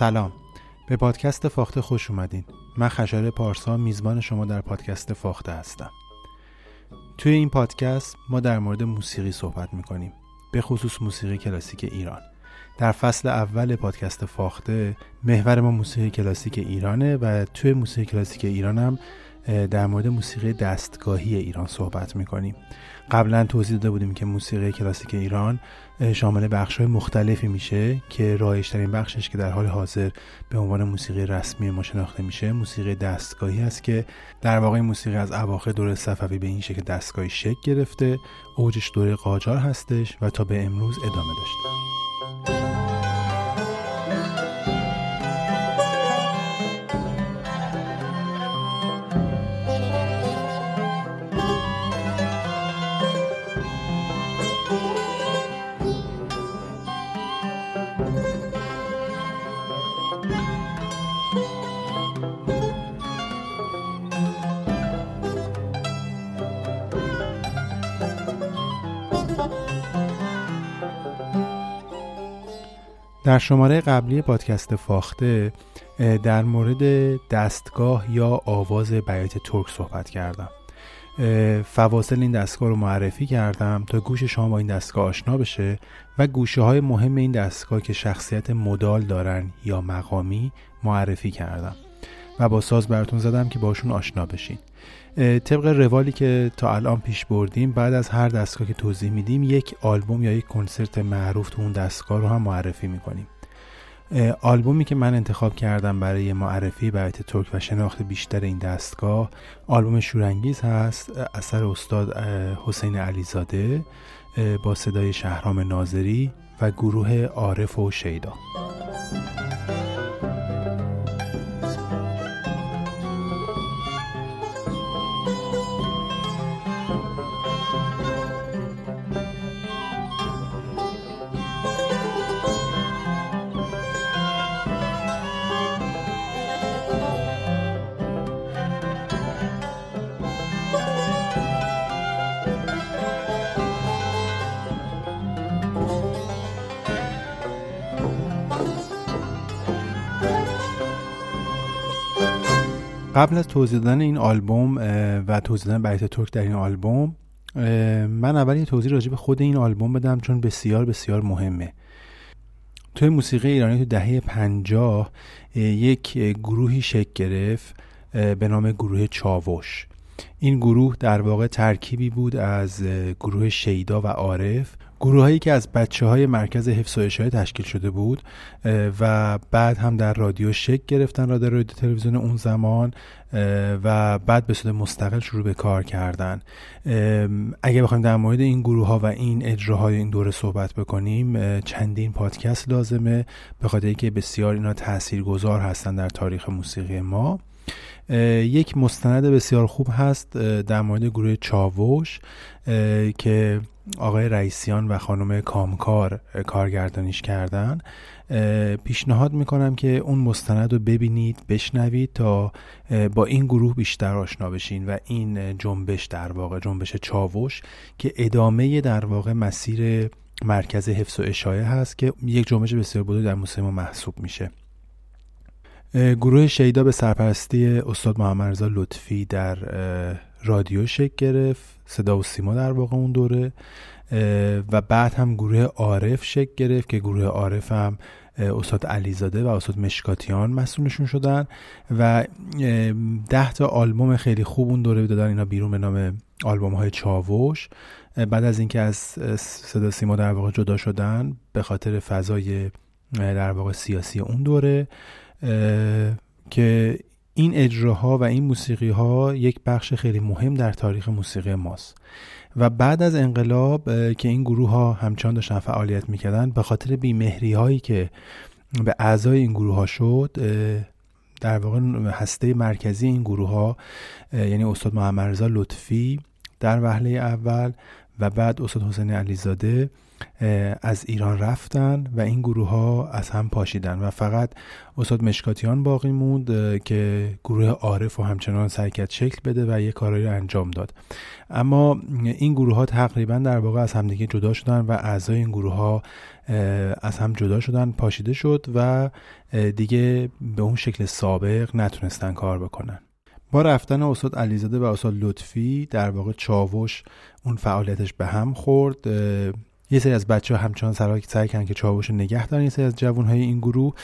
سلام. به پادکست فاخته خوش اومدین. من خشار پارسا میزبان شما در پادکست فاخته هستم. توی این پادکست ما در مورد موسیقی صحبت می‌کنیم. به خصوص موسیقی کلاسیک ایران. در فصل اول پادکست فاخته محور ما موسیقی کلاسیک ایرانه و توی موسیقی کلاسیک ایران هم در مورد موسیقی دستگاهی ایران صحبت می‌کنیم. قبلا توضیح داده بودیم که موسیقی کلاسیک ایران شامل بخش های مختلفی میشه که رایشترین بخشش که در حال حاضر به عنوان موسیقی رسمی ما شناخته میشه موسیقی دستگاهی است که در واقع موسیقی از اواخر دوره صفوی به این شکل دستگاهی شکل گرفته اوجش دوره قاجار هستش و تا به امروز ادامه داشته. در شماره قبلی پادکست فاخته در مورد دستگاه یا آواز بیات ترک صحبت کردم. فواصل این دستگاه رو معرفی کردم تا گوش شما با این دستگاه آشنا بشه و گوشه های مهم این دستگاه که شخصیت مدال دارن یا مقامی معرفی کردم. و با ساز براتون زدم که باشون آشنا بشین. طبق روالی که تا الان پیش بردیم بعد از هر دستگاه که توضیح میدیم یک آلبوم یا یک کنسرت معروف تو اون دستگاه رو هم معرفی می‌کنیم. آلبومی که من انتخاب کردم برای معرفی بیت ترک و شناخت بیشتر این دستگاه آلبوم شورانگیز هست اثر استاد حسین علیزاده با صدای شهرام ناظری و گروه عارف و شیدا. قبل از توضیح دادن این آلبوم و توضیح دادن بیت ترک در این آلبوم من اول یه توضیح راجع به خود این آلبوم بدم چون بسیار بسیار مهمه. توی موسیقی ایرانی تو دهه پنجاه یک گروهی شکل گرفت به نام گروه چاوش. این گروه در واقع ترکیبی بود از گروه شیدا و عارف. گروه هایی که از بچه های مرکز حفظ و تشکیل شده بود و بعد هم در رادیو شک گرفتن را در رادیو تلویزیون اون زمان و بعد به صورت مستقل شروع به کار کردن. اگه بخوایم در مورد این گروه ها و این اجراهای این دوره صحبت بکنیم چندین پادکست لازمه به خاطر که بسیار اینا تاثیرگذار هستن در تاریخ موسیقی ما. یک مستند بسیار خوب هست در مورد گروه چاوش که آقای رئیسیان و خانم کامکار کارگردانیش کردن. پیشنهاد می‌کنم که اون مستند رو ببینید بشنوید تا با این گروه بیشتر آشنا بشین و این جنبش در واقع جنبش چاوش که ادامه در واقع مسیر مرکز حفظ و اشایه هست که یک جنبش بسیار بزرگ در موسیقی ما محسوب میشه. گروه شیدا به سرپرستی استاد محمد رضا لطفی در رادیو شکل گرفت صدا و سیما در واقع اون دوره و بعد هم گروه عارف شکل گرفت که گروه عارف هم استاد علیزاده و استاد مشکاتیان مسئولشون شدن و ده تا آلبوم خیلی خوب اون دوره دادن. اینا بیرون به نام آلبوم های چاوش بعد از اینکه از صدا سیما در واقع جدا شدن به خاطر فضای در واقع سیاسی اون دوره که این اجراها و این موسیقی ها یک بخش خیلی مهم در تاریخ موسیقی ماست. و بعد از انقلاب که این گروه ها همچنان داشتن فعالیت می‌کردن به خاطر بیمهری هایی که به اعضای این گروه ها شد در واقع هسته مرکزی این گروه ها یعنی استاد محمد رضا لطفی در وهله اول و بعد استاد حسین علیزاده از ایران رفتن و این گروه ها از هم پاشیدن و فقط استاد مشکاتیان باقی موند که گروه عارف و همچنان سرکت شکل بده و یه کارایی انجام داد. اما این گروه ها تقریبا در واقع از همدیگه جدا شدن و اعضای این گروه ها از هم جدا شدن پاشیده شد و دیگه به اون شکل سابق نتونستن کار بکنن. با رفتن استاد علیزاده و استاد لطفی در واقع چاوش اون فعالیتش به هم خورد یه سری از بچه ها همچنان سعی کردن که چاوش نگه دارن یه سری از جوان های این گروه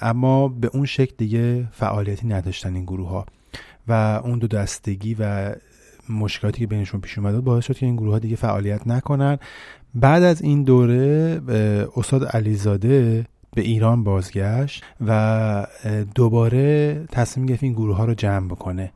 اما به اون شکل دیگه فعالیتی نداشتن این گروه ها و اون دو دستگی و مشکلاتی که بینشون پیش اومده باعث شد که این گروه ها دیگه فعالیت نکنن. بعد از این دوره استاد علیزاده به ایران بازگشت و دوباره تصمیم گرفت این گروه ها رو جمع بکنه.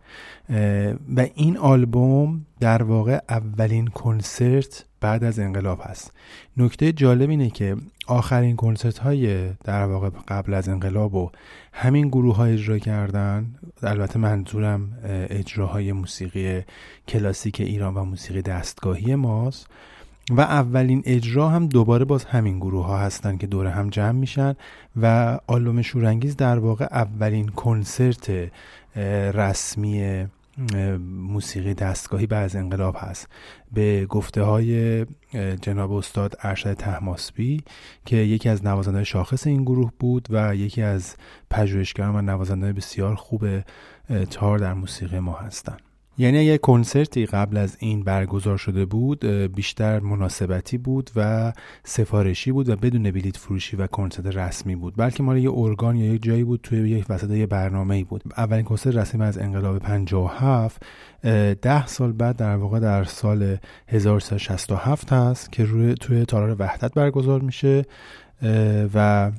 و این آلبوم در واقع اولین کنسرت بعد از انقلاب هست. نکته جالب اینه که آخرین کنسرت های در واقع قبل از انقلاب و همین گروه های اجرا کردن البته منظورم اجراهای موسیقی کلاسیک ایران و موسیقی دستگاهی ماست. و اولین اجرا هم دوباره باز همین گروه ها هستن که دور هم جمع میشن و آلبوم شورانگیز در واقع اولین کنسرت رسمی موسیقی دستگاهی بعد از انقلاب هست. به گفته های جناب استاد ارشد تحماسبی که یکی از نوازنده شاخص این گروه بود و یکی از پژوهشگران و نوازنده بسیار خوب تار در موسیقی ما هستند یعنی اگه کنسرتی قبل از این برگزار شده بود بیشتر مناسبتی بود و سفارشی بود و بدون بلیت فروشی و کنسرت رسمی بود. بلکه مال یه ارگان یا یک جایی بود توی یک وسط یه برنامه بود. اولین کنسرت رسمی از انقلاب 57 ده سال بعد در واقع در سال 1367 هست که روی توی تالار وحدت برگزار میشه. و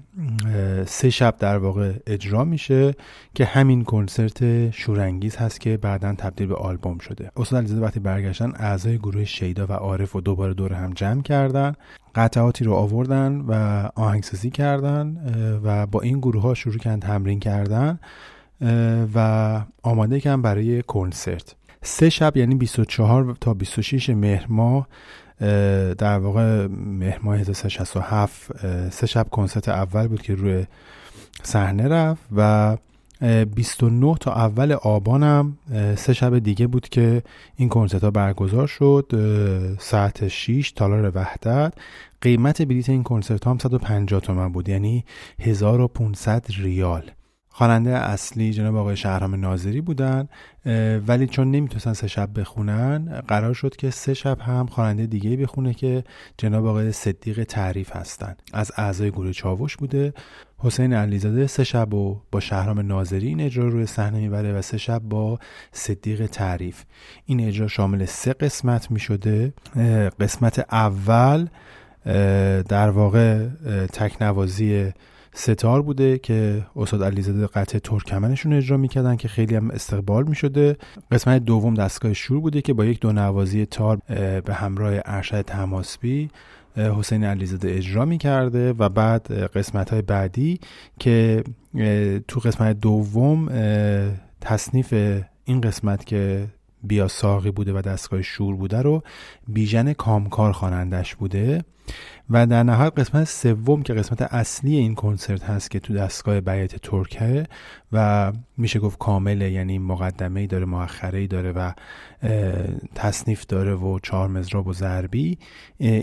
سه شب در واقع اجرا میشه که همین کنسرت شورانگیز هست که بعدا تبدیل به آلبوم شده. استاد علیزاده وقتی برگشتن اعضای گروه شیدا و عارف و دوباره دور هم جمع کردن قطعاتی رو آوردن و آهنگسازی کردن و با این گروه ها شروع کردن تمرین کردن و آماده کردن برای کنسرت. سه شب یعنی 24 تا 26 مهر ماه در واقع مهر ماه 1367 سه شب کنسرت اول بود که روی صحنه رفت و 29 تا اول آبانم سه شب دیگه بود که این کنسرت ها برگزار شد ساعت 6 تالار وحدت. قیمت بلیت این کنسرت ها هم 150 تومن بود یعنی 1500 ریال. خواننده اصلی جناب آقای شهرام ناظری بودن ولی چون نمی‌تونستن سه شب بخونن قرار شد که سه شب هم خواننده دیگه بخونه که جناب آقای صدیق تعریف هستن. از اعضای گروه چاوش بوده. حسین علیزاده سه شب و با شهرام ناظری این اجرا روی صحنه می‌بره و سه شب با صدیق تعریف. این اجرا شامل سه قسمت می‌شده. قسمت اول در واقع تکنوازی ستار بوده که استاد علیزاده قطع ترکمنشون اجرا می‌کردن که خیلی هم استقبال می‌شده. قسمت دوم دستگاه شور بوده که با یک دو نوازی تار به همراه ارشد تماسبی حسین علیزاده اجرا می‌کرده و بعد قسمت های بعدی که تو قسمت دوم تصنیف این قسمت که بیا ساقی بوده و دستگاه شور بوده رو بیژن کامکار خوانندش بوده و در نهایت قسمت سوم که قسمت اصلی این کنسرت هست که تو دستگاه بیت ترکه و میشه گفت کامله یعنی مقدمه ای داره مؤخره داره و تصنیف داره و چهار مزراب و ضربی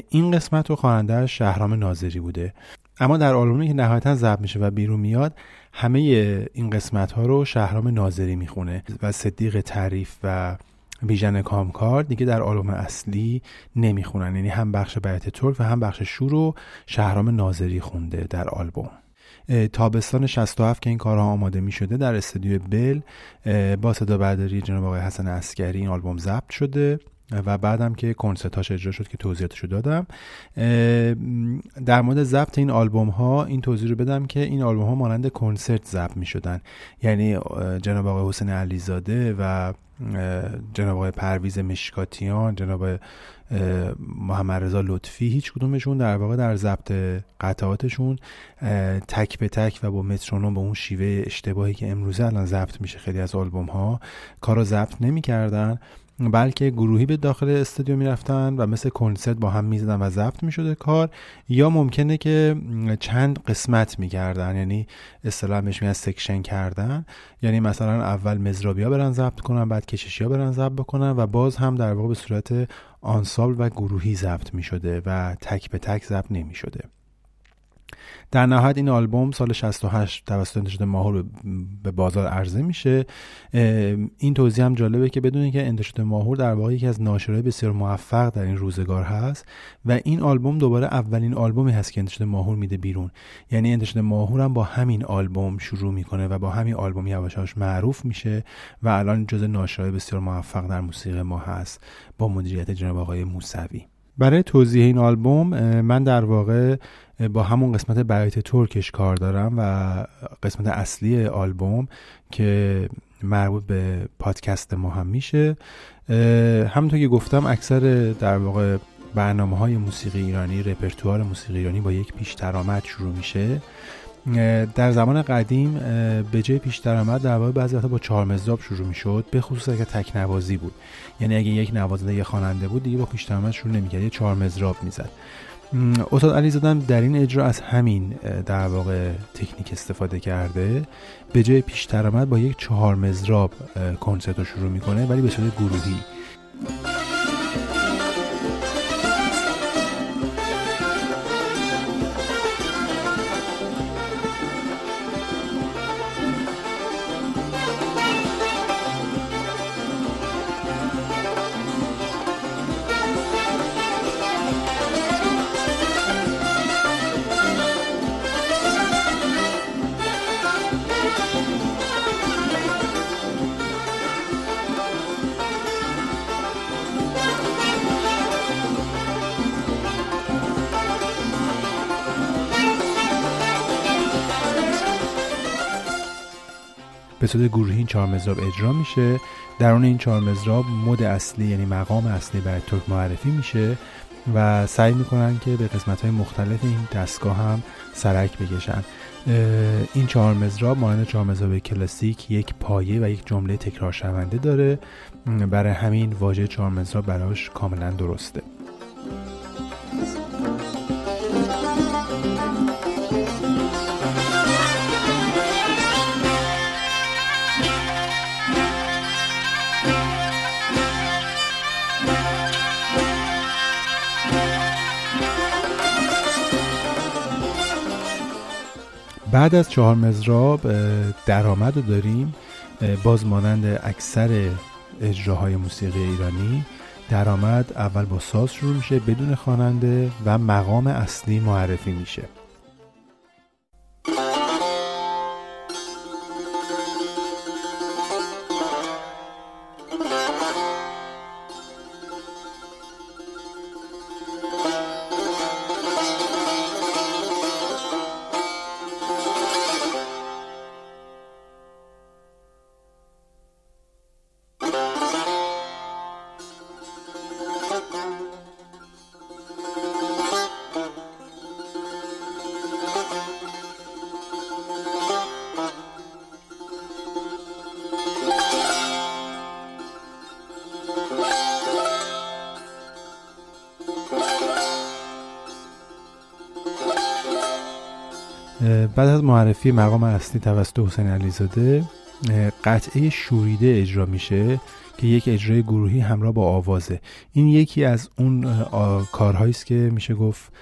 این قسمت رو خواننده شهرام ناظری بوده. اما در آلبومی که نهایتا ضبط میشه و بیرون میاد همه این قسمت ها رو شهرام ناظری می‌خونه و صدیق تعریف و بیژن کامکار دیگه در آلبوم اصلی نمی‌خونن. یعنی هم بخش بیت ترک و هم بخش شور رو شهرام ناظری خونده در آلبوم. تابستان 67 که این کارها آماده می شده در استودیو بل با صدا برداری جناب آقای حسن اسکری این آلبوم ضبط شده. و بعدم که کنسرتاش اجرا شد که توضیحاتشو دادم. در مورد ضبط این آلبوم ها این توضیح رو بدم که این آلبوم ها مانند کنسرت ضبط می شدن یعنی جناب آقای حسین علیزاده و جناب آقای پرویز مشکاتیان جناب محمد رضا لطفی هیچ کدومشون در واقع در ضبط قطعاتشون تک به تک و با مترونوم به اون شیوه اشتباهی که امروزه الان ضبط میشه خیلی از آلبوم ها کار رو ضبط نمی‌کردن. بلکه گروهی به داخل استودیو می‌رفتن و مثل کنسرت با هم می‌زدن و ضبط می‌شده کار. یا ممکنه که چند قسمت می‌کردن یعنی اصطلاح بهش میگن سکشن کردن. یعنی مثلا اول مزرابیا برن ضبط کنن بعد کششیا برن ضبط بکنن و باز هم در واقع به صورت آنسابل و گروهی ضبط می‌شده و تک به تک ضبط نمی‌شده. در نهایت این آلبوم سال 68 توسط انتشارات ماهور به بازار عرضه میشه. این توضیح هم جالبه که بدونید که انتشارات ماهور در واقع یکی از ناشرهای بسیار موفق در این روزگار هست و این آلبوم دوباره اولین آلبومی هست که انتشارات ماهور میده بیرون. یعنی انتشارات ماهور هم با همین آلبوم شروع می‌کنه و با همین آلبوم یواشاش معروف میشه و الان جز ناشرهای بسیار موفق در موسیقی ما هست با مدیریت جناب آقای موسوی. برای توضیح این آلبوم من در واقع با همون قسمت برایت ترکش کار دارم و قسمت اصلی آلبوم که مربوط به پادکست ما هم میشه. همونطور که گفتم اکثر در واقع برنامه های موسیقی ایرانی رپرتوار موسیقی ایرانی با یک پیش درآمد شروع میشه. در زمان قدیم به جای پیش درآمد در واقع بعضی وقتا با چهار مزراب شروع می‌شد به خصوص اگه تک نوازی بود. یعنی اگه یک نوازنده یه خواننده بود دیگه با پیش درآمد شروع نمی‌کرد یه چهار مزراب می‌زد استاد علی زدن در این اجرا از همین در واقع تکنیک استفاده کرده. به جای پیش درآمد با یک چهار مزراب کنسرت رو شروع می‌کنه ولی به صورت گروهی. صورت گروهی این چهار مزراب اجرا میشه. درون این چهار مزراب مد اصلی یعنی مقام اصلی برای ترک معرفی میشه و سعی می‌کنن که به قسمت های مختلف این دستگاه هم سرک بکشن. این چهار مزراب مانند چهار مزراب کلاسیک یک پایه و یک جمله تکرار شونده داره. برای همین واژه چهار مزراب براش کاملا درسته. بعد از چهار مزراب درآمد رو داریم. باز مانند اکثر اجراهای موسیقی ایرانی درآمد اول با ساز شروع میشه بدون خواننده و مقام اصلی معرفی میشه. معرفی مقام اصلی توسط حسین علیزاده قطعه شوریده اجرا میشه که یک اجرای گروهی همراه با آوازه. این یکی از اون کارهایی است که میشه گفت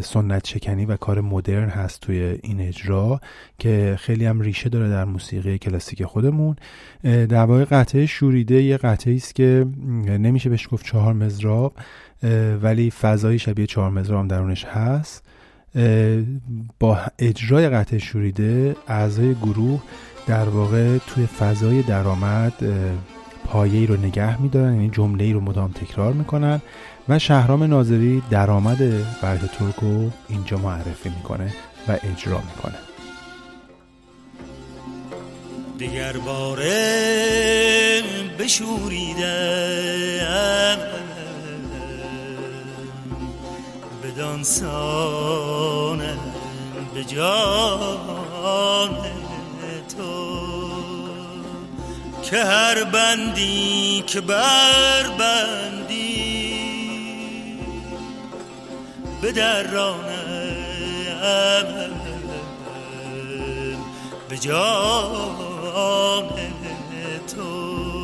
سنت شکنی و کار مدرن هست توی این اجرا که خیلی هم ریشه داره در موسیقی کلاسیک خودمون. در واقع قطعه شوریده یه قطعه است که نمیشه بهش گفت چهار مزراب ولی فضایی شبیه چهار مزراب درونش هست. با اجرای قطع شوریده اعضای گروه در واقع توی فضای درآمد پایه‌ای رو نگه میدارن یعنی جمله ای رو مدام تکرار می‌کنن و شهرام ناظری درآمد برد ترک رو اینجا معرفی می‌کنه و اجرا می‌کنه. دیگر باره بشوریدم بدان سانم به جان تو که هر بندی که بر بندی به درانم به جان چو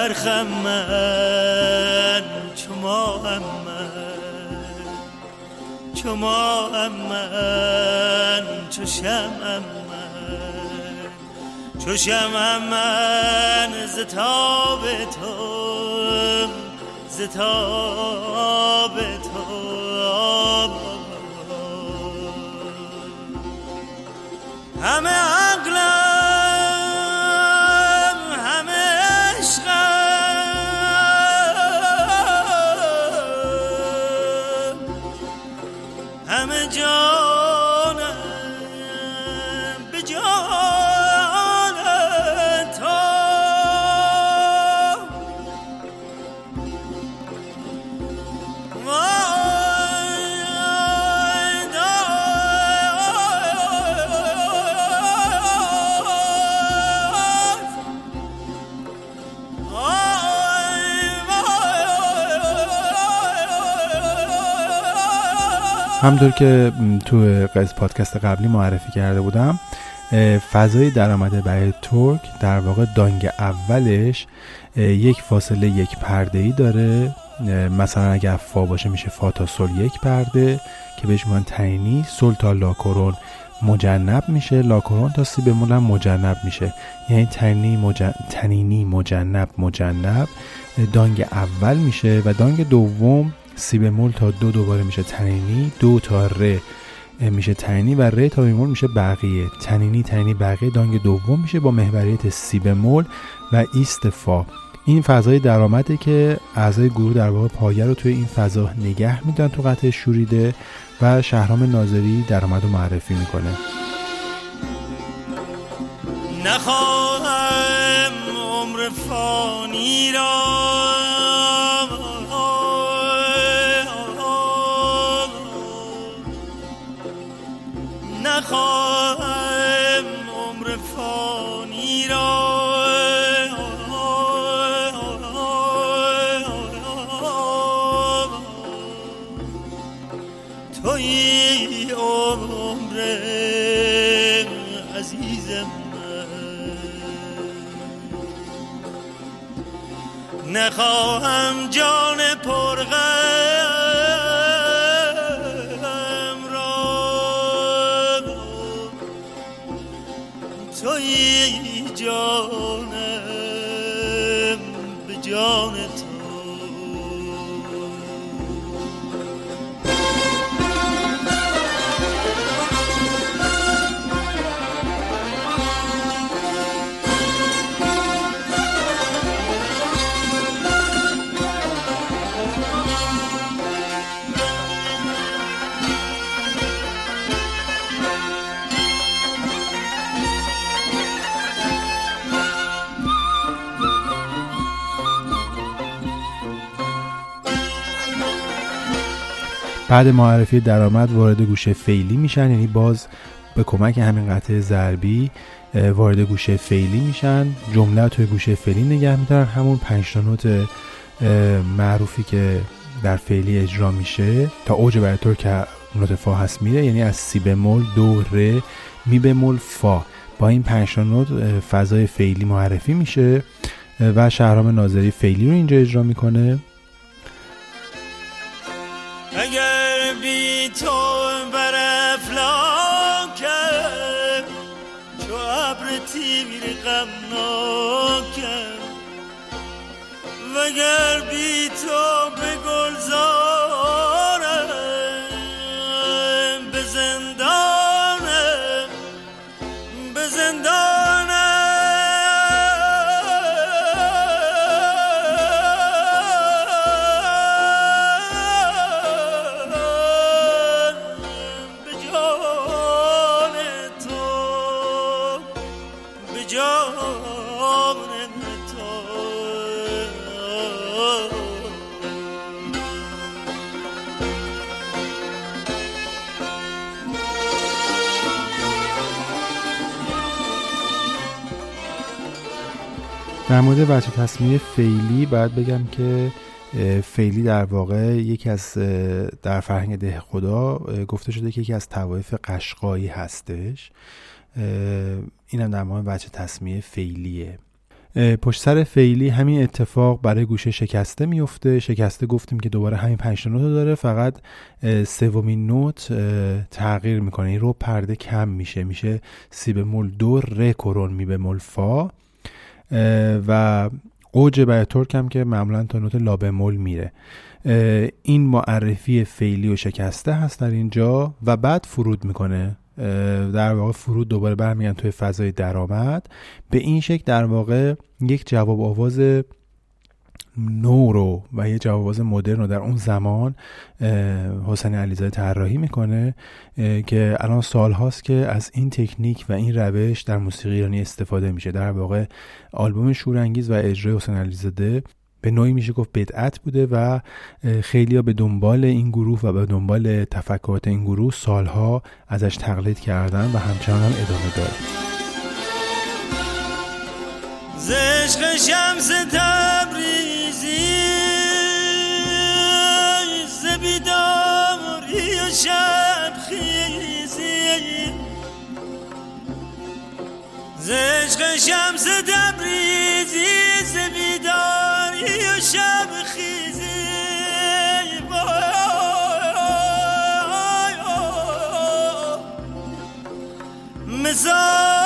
چرخم من چو ماهم من چو ماهم من چو شمم من چو شمم من ز تاب تو ز تاب تو. همه همطور که تو قصد پادکست قبلی معرفی کرده بودم فضای درآمد برای ترک در واقع دانگ اولش یک فاصله یک پرده ای داره مثلا اگر فا باشه میشه فا تا سل یک پرده که بهش میگن تنینی سل تا لاکرون مجنب میشه. لاکرون تا سی بمول مجنب میشه. یعنی تنینی, مجن... تنینی مجنب مجنب دانگ اول میشه و دانگ دوم سی بمول تا دو دوباره میشه تنینی دو تا ر میشه تنینی و ر تا بیمول میشه بقیه. تنینی تنینی بقیه. دانگ دوم میشه با محوریت سی بمول و ایست فا. این فضای درآمده که اعضای گروه در واقع پایه رو توی این فضا نگه میدن تو قطع شوریده و شهرام ناظری درآمد رو معرفی می‌کنه. نخواهم عمر فانی را نخواهم عمر فانی را. توی عمر عزیزم نخواهم جان پرغم بعد معرفی درآمد وارد گوشه فعلی میشن یعنی باز به کمک همین قطعه ضربی وارد گوشه فعلی میشن. جمله توی گوشه فعلی نگه میدارن. همون پنج نوت معروفی که در فعلی اجرا میشه. تا اوج برای طور که نوت فا هست میره یعنی از سی بمول دو ر می بمول فا. با این پنج نوت فضای فعلی معرفی میشه و شهرام ناظری فعلی رو اینجا اجرا می‌کنه. غمناکم. وگر بی تو به گلزار در مورد بچه تصمیه فعلی باید بگم که اه، فعلی در واقع یکی از در فرهنگ ده خدا گفته شده که یکی از توایف قشقایی هستش. اینم در مورد بچه تصمیه فعلیه. پشت سر فعلی همین اتفاق برای گوشه شکسته میفته. شکسته گفتیم که دوباره همین پنج نوت داره. فقط سومین نوت تغییر می‌کنه. این رو پرده کم میشه. میشه سی بمول دو ر کرون می بمول فا. و اوج برای ترک هم که معمولا تا نوت لا بمول میره این معرفی فعلی و شکسته هست در اینجا و بعد فرود می‌کنه. در واقع فرود دوباره برمیگردن توی فضای درآمد. به این شکل در واقع یک جواب آواز نو رو و یه جواب آواز مدرن رو در اون زمان حسین علیزاده طراحی می‌کنه که الان سال هاست که از این تکنیک و این روش در موسیقی ایرانی استفاده میشه. در واقع آلبوم شورانگیز و اجرای حسین علیزاده به نوعی میشه گفت بدعت بوده و خیلی به دنبال این گروه و به دنبال تفکرات این گروه سالها ازش تقلید کردن و همچنان هم ادامه داره. ز عشق شمس تبریزی ز بیداری و شب خیزی. مثال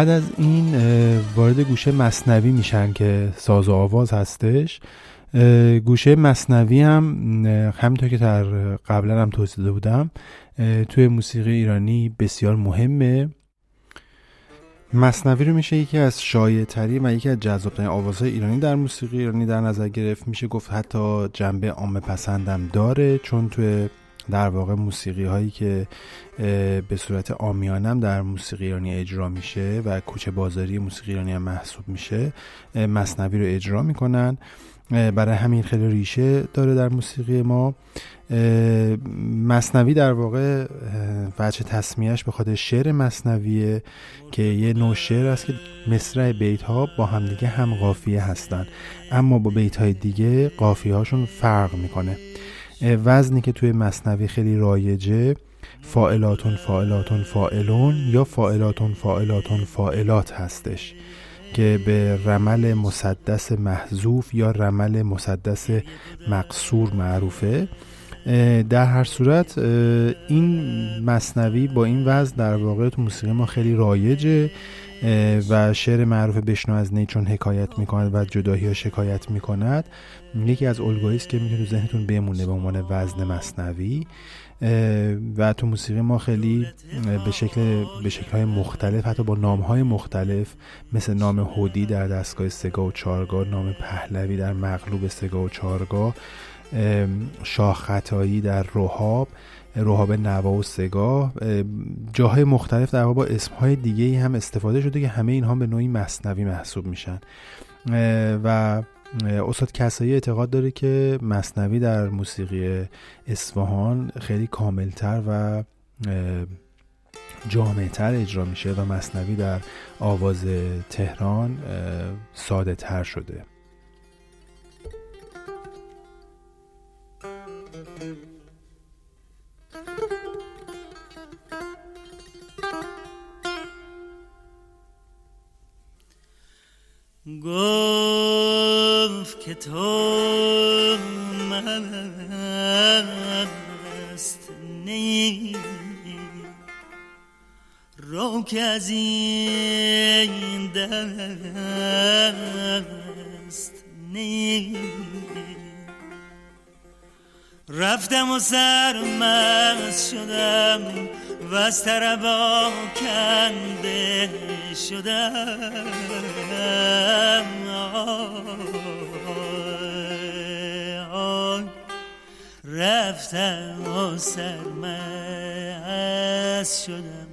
بعد از این وارد گوشه مصنوی میشن که ساز و آواز هستش. گوشه مصنوی هم همینطور که در قبلا هم توضیح داده بودم توی موسیقی ایرانی بسیار مهمه. مصنوی رو میشه یکی از شایع ترین و یکی از جذابترین آوازهای ایرانی در موسیقی ایرانی در نظر گرفت. میشه گفت حتی جنبه عامه پسندم داره چون توی در واقع موسیقی هایی که به صورت آمیانم در موسیقی ایرانی اجرا میشه و کوچه بازاری موسیقی ایرانی هم محسوب میشه مصنوی رو اجرا می‌کنن. برای همین خیلی ریشه داره در موسیقی ما. مصنوی در واقع وجه تصمیهش به خاطر شعر مصنویه که یه نوع شعر است که مصرع بیت ها با همدیگه هم قافیه هستن. اما با بیت های دیگه قافیه هاشون فرق می‌کنه. وزنی که توی مصنوی خیلی رایجه فائلاتون فائلاتون فائلون یا فائلاتون فائلاتون فائلات هستش که به رمل مسدس محذوف یا رمل مسدس مقصور معروفه. در هر صورت این مصنوی با این وضع در واقع تو موسیقی ما خیلی رایجه. و شعر معروف بشنو از نی چون حکایت می‌کند و جداهی ها شکایت می‌کند. یکی از الگویی است که می‌تونه تو ذهنتون بمونه به عنوان وزن مصنوی. و تو موسیقی ما خیلی به شکل به شکل های مختلف حتی با نام های مختلف مثل نام هودی در دستگاه سگا و چارگاه نام پهلوی در مغلوب سگا و چارگاه شاه خطایی در روحاب روحاب نوا و سگاه جاهای مختلف در با اسمهای دیگه هم استفاده شده که همه اینها به نوعی مصنوی محسوب میشن. و استاد کسایی اعتقاد داره که مصنوی در موسیقی اصفهان خیلی کاملتر و جامعتر اجرا میشه و مصنوی در آواز تهران ساده تر شده. گفت که تو مست نی. رو که از این دست رفتم و سرمست شدم. و از طربا کنده شدم. رفتم و سرمست شدم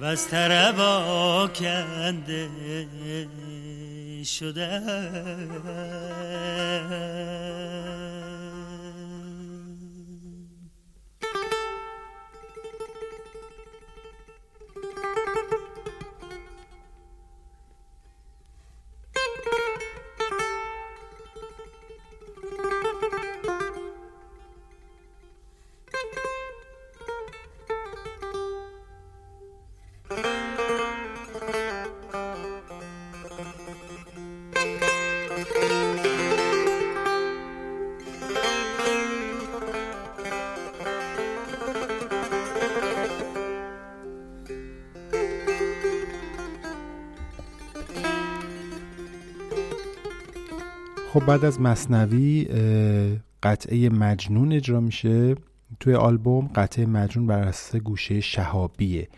و از طربا کنده شدم. خب بعد از مصنوی قطعه مجنون اجرا میشه. توی آلبوم قطعه مجنون بر اساس گوشه شهابیه.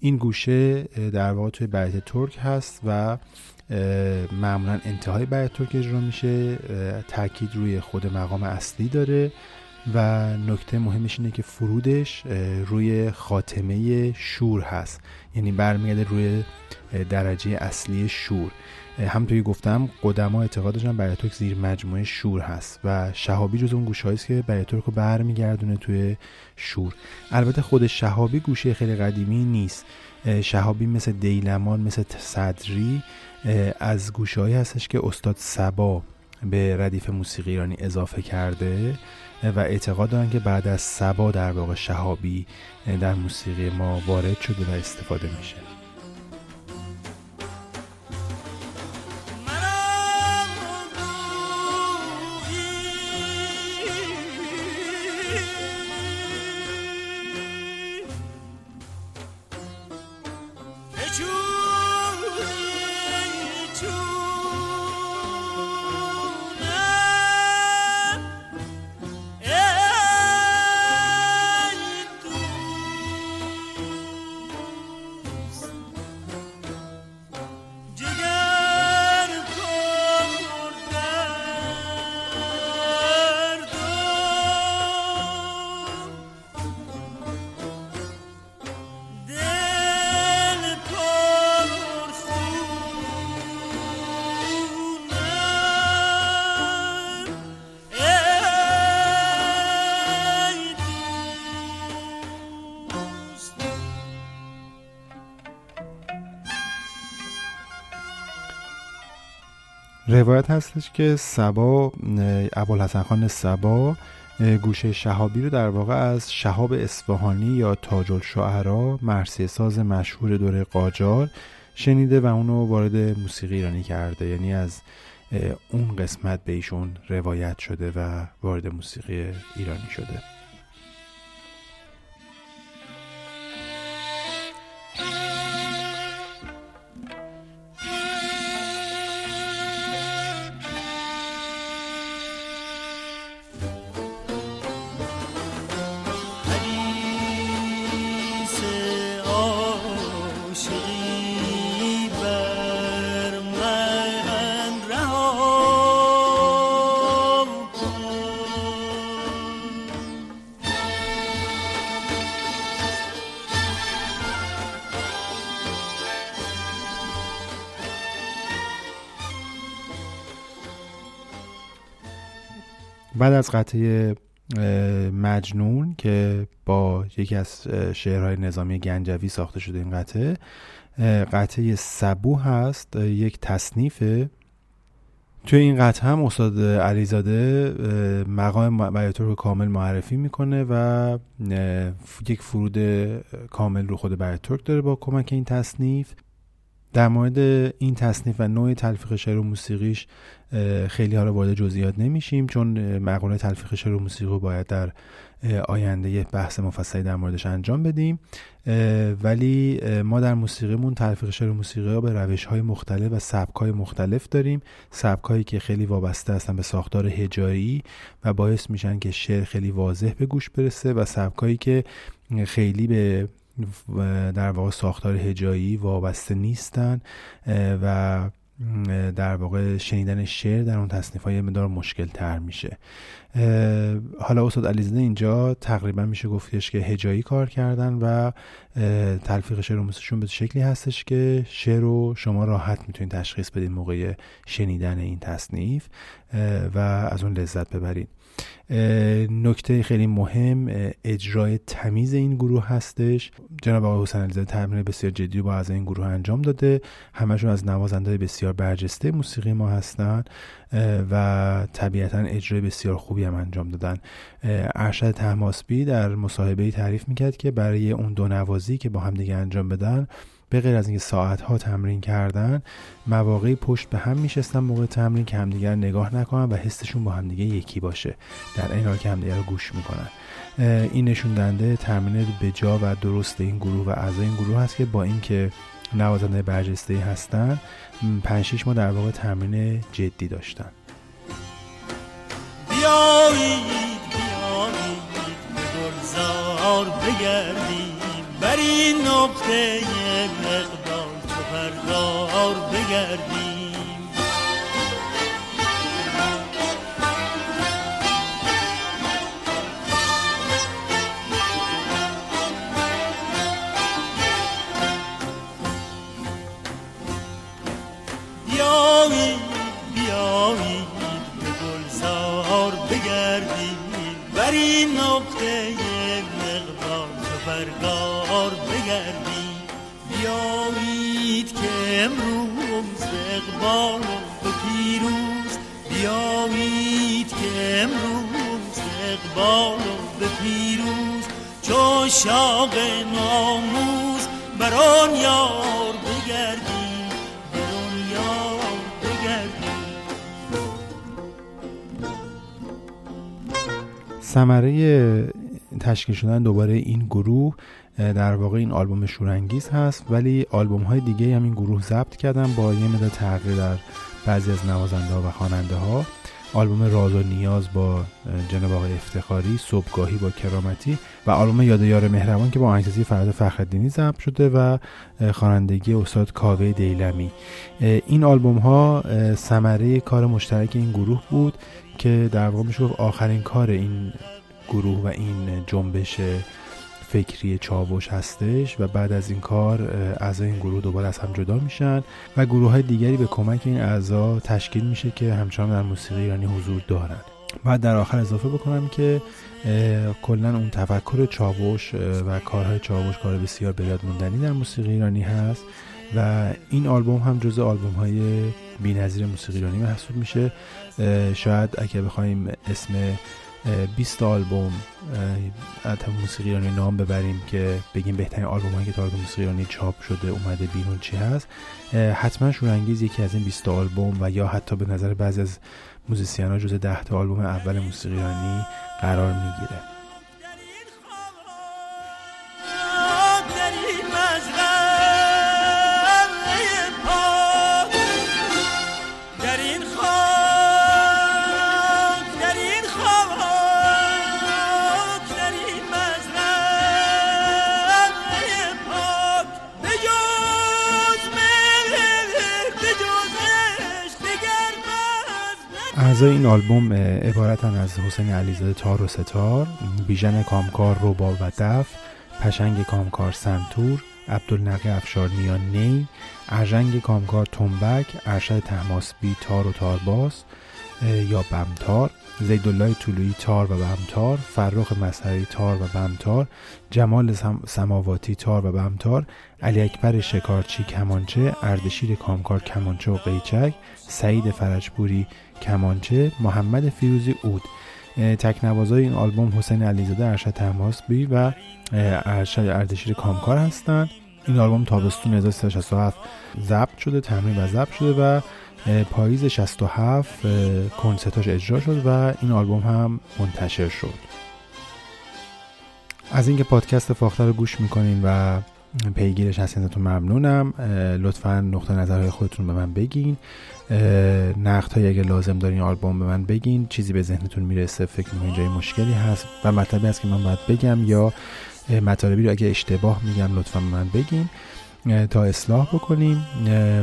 این گوشه در واقع توی بیت ترک هست و معمولا انتهای بیت ترک اجرا میشه. تاکید روی خود مقام اصلی داره و نکته مهمش اینه که فرودش روی خاتمه شور هست. یعنی برمیگرده روی درجه اصلی شور. همطوری گفتم قدما اعتقاد داشتن بیاتورک زیر مجموعه شور هست و شهابی جز اون گوشه است که بیاتورک رو برمیگردونه توی شور. البته خود شهابی گوشه خیلی قدیمی نیست. شهابی مثل دیلمان مثل صدری از گوشه هستش که استاد سبا به ردیف موسیقی ایرانی اضافه کرده و اعتقاد دارن که بعد از سبا در واقع شهابی در موسیقی ما وارد شده و استفاده میشه. روایت هستش که سبا ابوالحسن خان سبا گوشه شهابی رو در واقع از شهاب اصفهانی یا تاج الشعرا مرسی ساز مشهور دوره قاجار شنیده و اونو وارد موسیقی ایرانی کرده. یعنی از اون قسمت به ایشون روایت شده و وارد موسیقی ایرانی شده. قطعه مجنون که با یکی از شعرهای نظامی گنجوی ساخته شده این قطعه. قطعه سبو هست یک تصنیفه توی این قطعه هم استاد علیزاده مقام بیاتور کامل معرفی می‌کنه و یک فرود کامل رو خود بیاتورک داره با کمک این تصنیف. در مورد این تصنیف و نوع تلفیق شعر و موسیقیش خیلی حالا وارد جزئیات نمیشیم چون مقاله تلفیق شعر و موسیقی رو باید در آینده یه بحث مفصلی در موردش انجام بدیم. ولی ما در موسیقیمون تلفیق شعر و موسیقی ها به روش های مختلف و سبک های مختلف داریم. سبک هایی که خیلی وابسته هستن به ساختار هجایی و باعث میشن که شعر خیلی واضح به گوش برسه و سبک هایی که خیلی به در واقع ساختار هجایی وابسته نیستن و در واقع شنیدن شعر در اون تصنیف های مدار مشکل تر میشه حالا استاد علیزاده اینجا تقریبا میشه گفتش که هجایی کار کردن و تلفیق شعر و موسیقیشون به شکلی هستش که شعر رو شما راحت می‌تونید تشخیص بدید موقع شنیدن این تصنیف و از اون لذت ببرید نکته خیلی مهم اجرای تمیز این گروه هستش. جناب آقای حسین علیزاده تمرین بسیار جدی با از این گروه انجام داده. همشون از نوازنده بسیار برجسته موسیقی ما هستن و طبیعتا اجرای بسیار خوبی هم انجام دادن. ارشد تحماسبی در مصاحبه تعریف می‌کرد که برای اون دو نوازی که با هم دیگه انجام بدن به غیر از اینکه ساعت ها تمرین کردن مواقعی پشت به هم میشستن موقع تمرین که همدیگر نگاه نکنن و حسشون با همدیگه یکی باشه. در این حال که همدیگه رو گوش می‌کنن. این نشون دنده تمرین به جا و درست این گروه و اعضای این گروه هست که با اینکه نوازنده برجسته هستن 5 6 ما در واقع تمرین جدی داشتن. بیایید بیایید به بگردیم بر این نقطه مقدار تو پردار بگردیم. بیایید بیایید به گلزار بگردیم. بر این نقطه مقدار تو پردار بیایید که امروز اقبال و پیروز بیایید که امروز اقبال و پیروز چو شاق ناموز بران یار بگردیم بران یار بگردیم ثمره تشکیل شدن دوباره این گروه در واقع این آلبوم شورانگیز هست ولی آلبوم های دیگه هم این گروه ضبط کردن با یه مدت تغییر در بعضی از نوازنده و خواننده ها. آلبوم راز و نیاز با جناب آقای افتخاری صبحگاهی با کرامتی و آلبوم یاد یار مهربان که با آهنگسازی فرد فخردینی ضبط شده و خوانندگی استاد کاوه دیلمی. این آلبوم ها ثمره کار مشترک این گروه بود که در واقع میشه آخرین کار این گروه و این جنبش فکری چاوش هستش و بعد از این کار اعضای این گروه دوباره از هم جدا میشن و گروه های دیگری به کمک این اعضا تشکیل میشه که همچنان در موسیقی ایرانی حضور دارند بعد در آخر اضافه بکنم که کلا اون تفکر چاوش و کارهای چاوش کار بسیار به یاد موندنی در موسیقی ایرانی هست و این آلبوم هم جز آلبوم های بی‌نظیر موسیقی ایرانی محسوب میشه. شاید اگه بخوایم اسم 20 آلبوم حتی موسیقی ایرانی نام ببریم که بگیم بهترین آلبوم هایی که تا موسیقی ایرانی چاپ شده اومده بیرون چی هست. حتما شورانگیز یکی از این 20 آلبوم و یا حتی به نظر بعضی از موزیسین ها جز 10 تا آلبوم اول موسیقی ایرانی قرار می‌گیره. اعضای این آلبوم عبارتن از حسین علیزاده تار و ستار بیژن کامکار روبا و دف پشنگ کامکار سنتور عبدالنقی افشارنیا نی ارژنگ کامکار تنبک ارشد تحماسبی تار و تارباس یا بمتار زیدالله طولویی تار و بمتار فرخ مسهری تار و بمتار جمال سماواتی تار و بمتار علی اکبر شکارچی کمانچه اردشیر کامکار کمانچه و قیچک سعید فرجپوری کمانچه محمد فیروزی اود تکنوازای این آلبوم حسین علیزاده ارشد تماسبی و ارشد اردشیر کامکار هستند. این آلبوم تابستون 1367 ضبط شده تمرین و ضبط شده و پاییز 67 کنسرتاش اجرا شد و این آلبوم هم منتشر شد. از اینکه پادکست فاخته رو گوش می‌کنین و پیگیرش هستین ازتون ممنونم. لطفا نقطه نظرهای خودتون به من بگین. نقد های اگه لازم دارین آلبوم به من بگین. چیزی به ذهنتون می‌رسه فکر می‌کنین جای مشکلی هست. و مطلبی هست که من باید بگم یا مطالبی رو اگه اشتباه میگم لطفا به من بگین. تا اصلاح بکنیم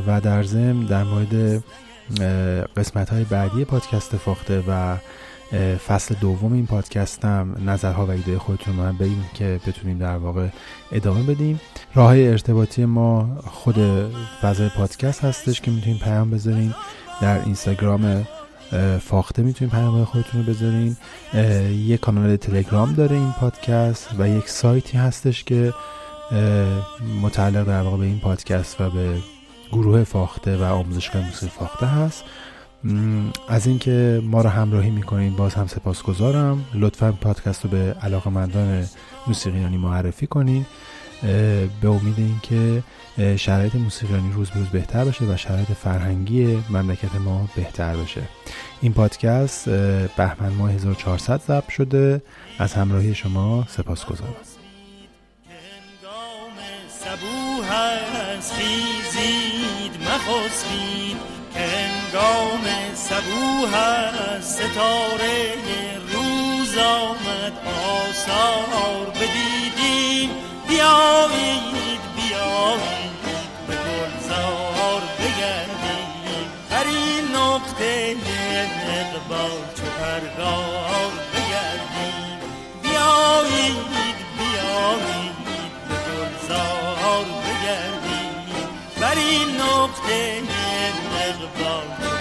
و در ضمن در مورد قسمت های بعدی پادکست فاخته و فصل دوم این پادکستم نظرها و ایده خودتون من بگیم که بتونیم در واقع ادامه بدیم. راه ارتباطی ما خود فضای پادکست هستش که می‌تونیم پیام بذاریم در اینستاگرام فاخته می‌تونیم پیام خودتون رو بذارین. یک کانال تلگرام داره این پادکست و یک سایتی هستش که متعلق در واقع به این پادکست و به گروه فاخته و آموزشگاه موسیقی فاخته هست. از اینکه ما رو همراهی می‌کنین باز هم سپاسگزارم. لطفا پادکست رو به علاقه مندان موسیقیانی معرفی کنین به امید اینکه شرایط موسیقیانی روز به روز بهتر بشه و شرایط فرهنگی مملکت ما بهتر بشه این پادکست بهمن ماه 1400 ضبط شده. از همراهی شما سپاسگزارم. هنگام سبو هست ستاره روز آمد آثار بدیدیم. بیایید بیایید به گلزار بگردیم. هر این نقطه اقبال چو پرگار بگردیم. بیایید بیایید به گلزار بگردیم بر این نقطه اقبال